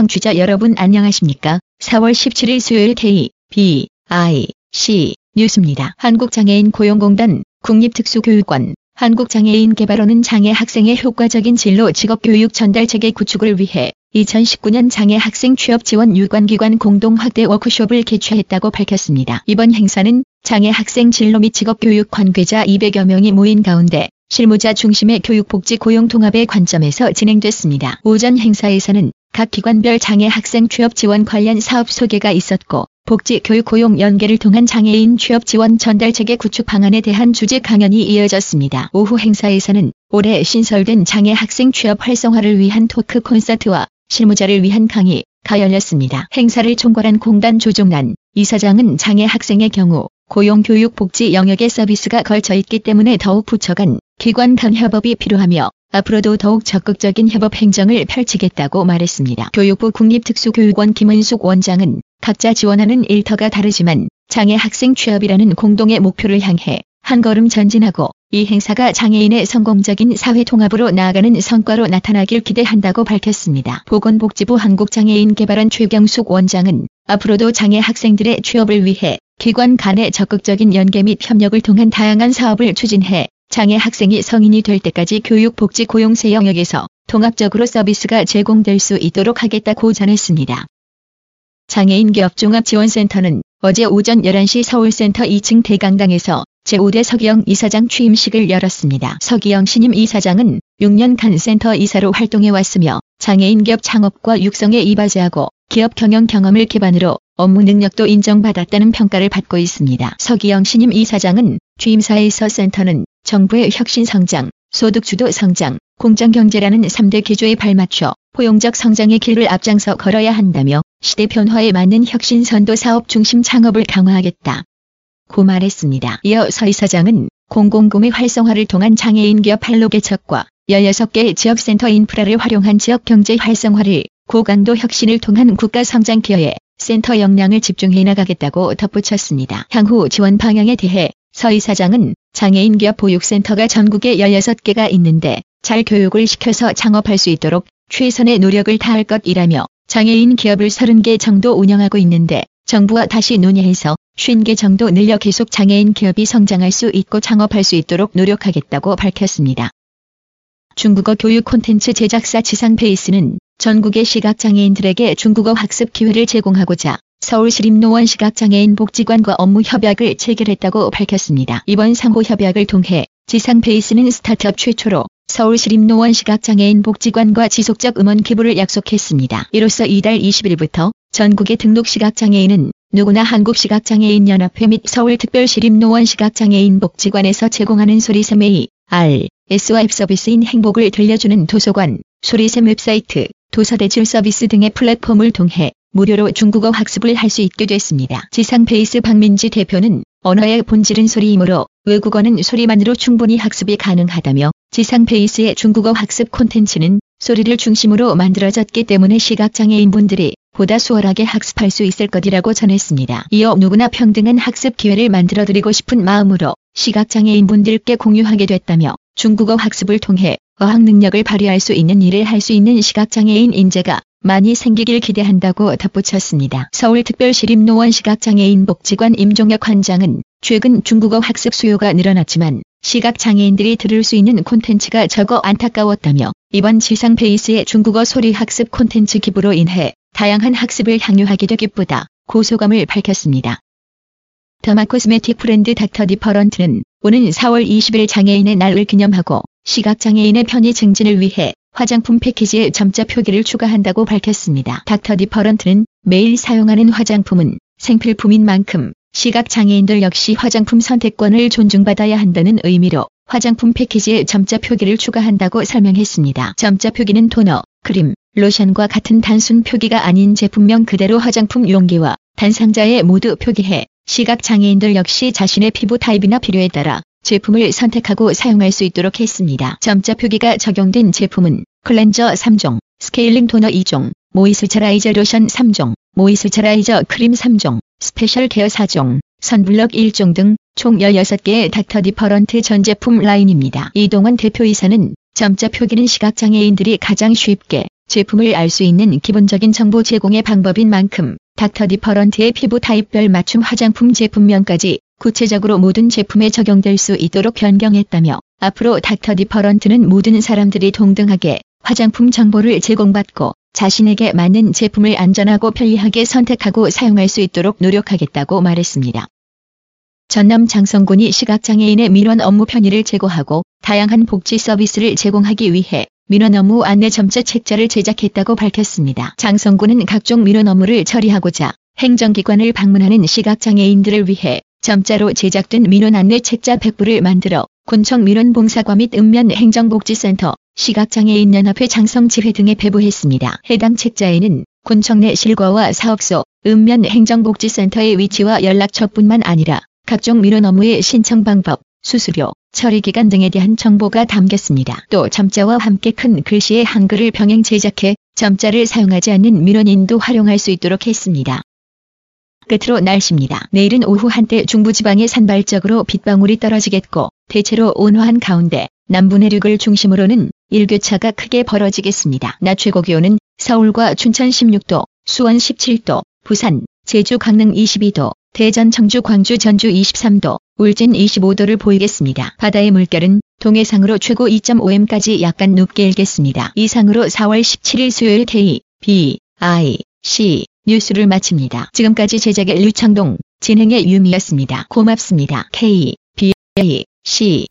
청취자 여러분 안녕하십니까? 4월 17일 수요일 K, B, I, C 뉴스입니다. 한국장애인 고용공단, 국립특수교육원, 한국장애인 개발원은 장애 학생의 효과적인 진로 직업교육 전달 체계 구축을 위해 2019년 장애 학생 취업 지원 유관기관 공동 확대 워크숍을 개최했다고 밝혔습니다. 이번 행사는 장애 학생 진로 및 직업교육 관계자 200여 명이 모인 가운데 실무자 중심의 교육복지 고용 통합의 관점에서 진행됐습니다. 오전 행사에서는 각 기관별 장애 학생 취업 지원 관련 사업 소개가 있었고 복지 교육 고용 연계를 통한 장애인 취업 지원 전달 체계 구축 방안에 대한 주제 강연이 이어졌습니다. 오후 행사에서는 올해 신설된 장애 학생 취업 활성화를 위한 토크 콘서트와 실무자를 위한 강의가 열렸습니다. 행사를 총괄한 공단 조종란 이사장은 장애 학생의 경우 고용 교육 복지 영역의 서비스가 걸쳐 있기 때문에 더욱 부처간 기관 간 협업이 필요하며 앞으로도 더욱 적극적인 협업 행정을 펼치겠다고 말했습니다. 교육부 국립특수교육원 김은숙 원장은 각자 지원하는 일터가 다르지만 장애 학생 취업이라는 공동의 목표를 향해 한 걸음 전진하고 이 행사가 장애인의 성공적인 사회 통합으로 나아가는 성과로 나타나길 기대한다고 밝혔습니다. 보건복지부 한국장애인개발원 최경숙 원장은 앞으로도 장애 학생들의 취업을 위해 기관 간의 적극적인 연계 및 협력을 통한 다양한 사업을 추진해 장애 학생이 성인이 될 때까지 교육, 복지, 고용 세 영역에서 통합적으로 서비스가 제공될 수 있도록 하겠다고 전했습니다. 장애인 기업 종합지원센터는 어제 오전 11시 서울센터 2층 대강당에서 제5대 서기영 이사장 취임식을 열었습니다. 서기영 신임 이사장은 6년간 센터 이사로 활동해 왔으며 장애인 기업 창업과 육성에 이바지하고 기업 경영 경험을 기반으로 업무 능력도 인정받았다는 평가를 받고 있습니다. 서기영 신임 이사장은 취임사에서 센터는 정부의 혁신 성장, 소득 주도 성장, 공정 경제라는 3대 기조에 발맞춰 포용적 성장의 길을 앞장서 걸어야 한다며 시대 변화에 맞는 혁신 선도 사업 중심 창업을 강화하겠다. 고 말했습니다. 이어 서 이사장은 공공구매 활성화를 통한 장애인 기업 할로 개척과 16개 지역센터 인프라를 활용한 지역 경제 활성화를 고강도 혁신을 통한 국가 성장 기여에 센터 역량을 집중해 나가겠다고 덧붙였습니다. 향후 지원 방향에 대해 서 이사장은 장애인 기업 보육센터가 전국에 16개가 있는데 잘 교육을 시켜서 창업할 수 있도록 최선의 노력을 다할 것이라며 장애인 기업을 30개 정도 운영하고 있는데 정부와 다시 논의해서 50개 정도 늘려 계속 장애인 기업이 성장할 수 있고 창업할 수 있도록 노력하겠다고 밝혔습니다. 중국어 교육 콘텐츠 제작사 지상 페이스는 전국의 시각장애인들에게 중국어 학습 기회를 제공하고자 서울시립노원 시각장애인 복지관과 업무 협약을 체결했다고 밝혔습니다. 이번 상호 협약을 통해 지상 페이스는 스타트업 최초로 서울시립노원 시각장애인 복지관과 지속적 음원 기부를 약속했습니다. 이로써 이달 20일부터 전국의 등록 시각장애인은 누구나 한국시각장애인연합회 및 서울특별시립노원 시각장애인 복지관에서 제공하는 소리샘 A, R, S와 앱 서비스인 행복을 들려주는 도서관, 소리샘 웹사이트, 도서대출 서비스 등의 플랫폼을 통해 무료로 중국어 학습을 할 수 있게 됐습니다. 지상페이스 박민지 대표는 언어의 본질은 소리이므로 외국어는 소리만으로 충분히 학습이 가능하다며 지상페이스의 중국어 학습 콘텐츠는 소리를 중심으로 만들어졌기 때문에 시각장애인분들이 보다 수월하게 학습할 수 있을 것이라고 전했습니다. 이어 누구나 평등한 학습 기회를 만들어드리고 싶은 마음으로 시각장애인분들께 공유하게 됐다며 중국어 학습을 통해 어학 능력을 발휘할 수 있는 일을 할 수 있는 시각장애인 인재가 많이 생기길 기대한다고 덧붙였습니다. 서울특별시립노원 시각장애인 복지관 임종혁 관장은 최근 중국어 학습 수요가 늘어났지만 시각장애인들이 들을 수 있는 콘텐츠가 적어 안타까웠다며 이번 지상페이스의 중국어 소리 학습 콘텐츠 기부로 인해 다양한 학습을 향유하게 돼 기쁘다고 소감을 밝혔습니다. 더마 코스메틱 브랜드 닥터 디퍼런트는 오는 4월 20일 장애인의 날을 기념하고 시각장애인의 편의 증진을 위해 화장품 패키지에 점자 표기를 추가한다고 밝혔습니다. 닥터 디퍼런트는 매일 사용하는 화장품은 생필품인 만큼 시각장애인들 역시 화장품 선택권을 존중받아야 한다는 의미로 화장품 패키지에 점자 표기를 추가한다고 설명했습니다. 점자 표기는 토너, 크림, 로션과 같은 단순 표기가 아닌 제품명 그대로 화장품 용기와 단상자에 모두 표기해 시각장애인들 역시 자신의 피부 타입이나 필요에 따라 제품을 선택하고 사용할 수 있도록 했습니다. 점자 표기가 적용된 제품은 클렌저 3종, 스케일링 토너 2종, 모이스처라이저 로션 3종, 모이스처라이저 크림 3종, 스페셜 케어 4종, 선블럭 1종 등 총 16개의 닥터 디퍼런트 전 제품 라인입니다. 이동원 대표이사는 점자 표기는 시각장애인들이 가장 쉽게 제품을 알 수 있는 기본적인 정보 제공의 방법인 만큼 닥터 디퍼런트의 피부 타입별 맞춤 화장품 제품명까지 구체적으로 모든 제품에 적용될 수 있도록 변경했다며 앞으로 닥터 디퍼런트는 모든 사람들이 동등하게 화장품 정보를 제공받고 자신에게 맞는 제품을 안전하고 편리하게 선택하고 사용할 수 있도록 노력하겠다고 말했습니다. 전남 장성군이 시각장애인의 민원 업무 편의를 제고하고 다양한 복지 서비스를 제공하기 위해 민원 업무 안내 점자 책자를 제작했다고 밝혔습니다. 장성군은 각종 민원 업무를 처리하고자 행정기관을 방문하는 시각장애인들을 위해 점자로 제작된 민원 안내 책자 100부를 만들어 군청 민원봉사과 및 읍면 행정복지센터, 시각장애인 연합회 장성지회 등에 배부했습니다. 해당 책자에는 군청 내 실과와 사업소, 읍면 행정복지센터의 위치와 연락처뿐만 아니라 각종 민원 업무의 신청 방법, 수수료, 처리 기간 등에 대한 정보가 담겼습니다. 또 점자와 함께 큰 글씨의 한글을 병행 제작해 점자를 사용하지 않는 민원인도 활용할 수 있도록 했습니다. 끝으로 날씨입니다. 내일은 오후 한때 중부지방에 산발적으로 빗방울이 떨어지겠고 대체로 온화한 가운데 남부 내륙을 중심으로는 일교차가 크게 벌어지겠습니다. 낮 최고 기온은 서울과 춘천 16도, 수원 17도, 부산, 제주 강릉 22도, 대전 청주 광주 전주 23도, 울진 25도를 보이겠습니다. 바다의 물결은 동해상으로 최고 2.5m까지 약간 높게 일겠습니다. 이상으로 4월 17일 수요일 K, B, I, C 뉴스를 마칩니다. 지금까지 제작의 류창동, 진행의 유미였습니다. 고맙습니다. K, B, I, C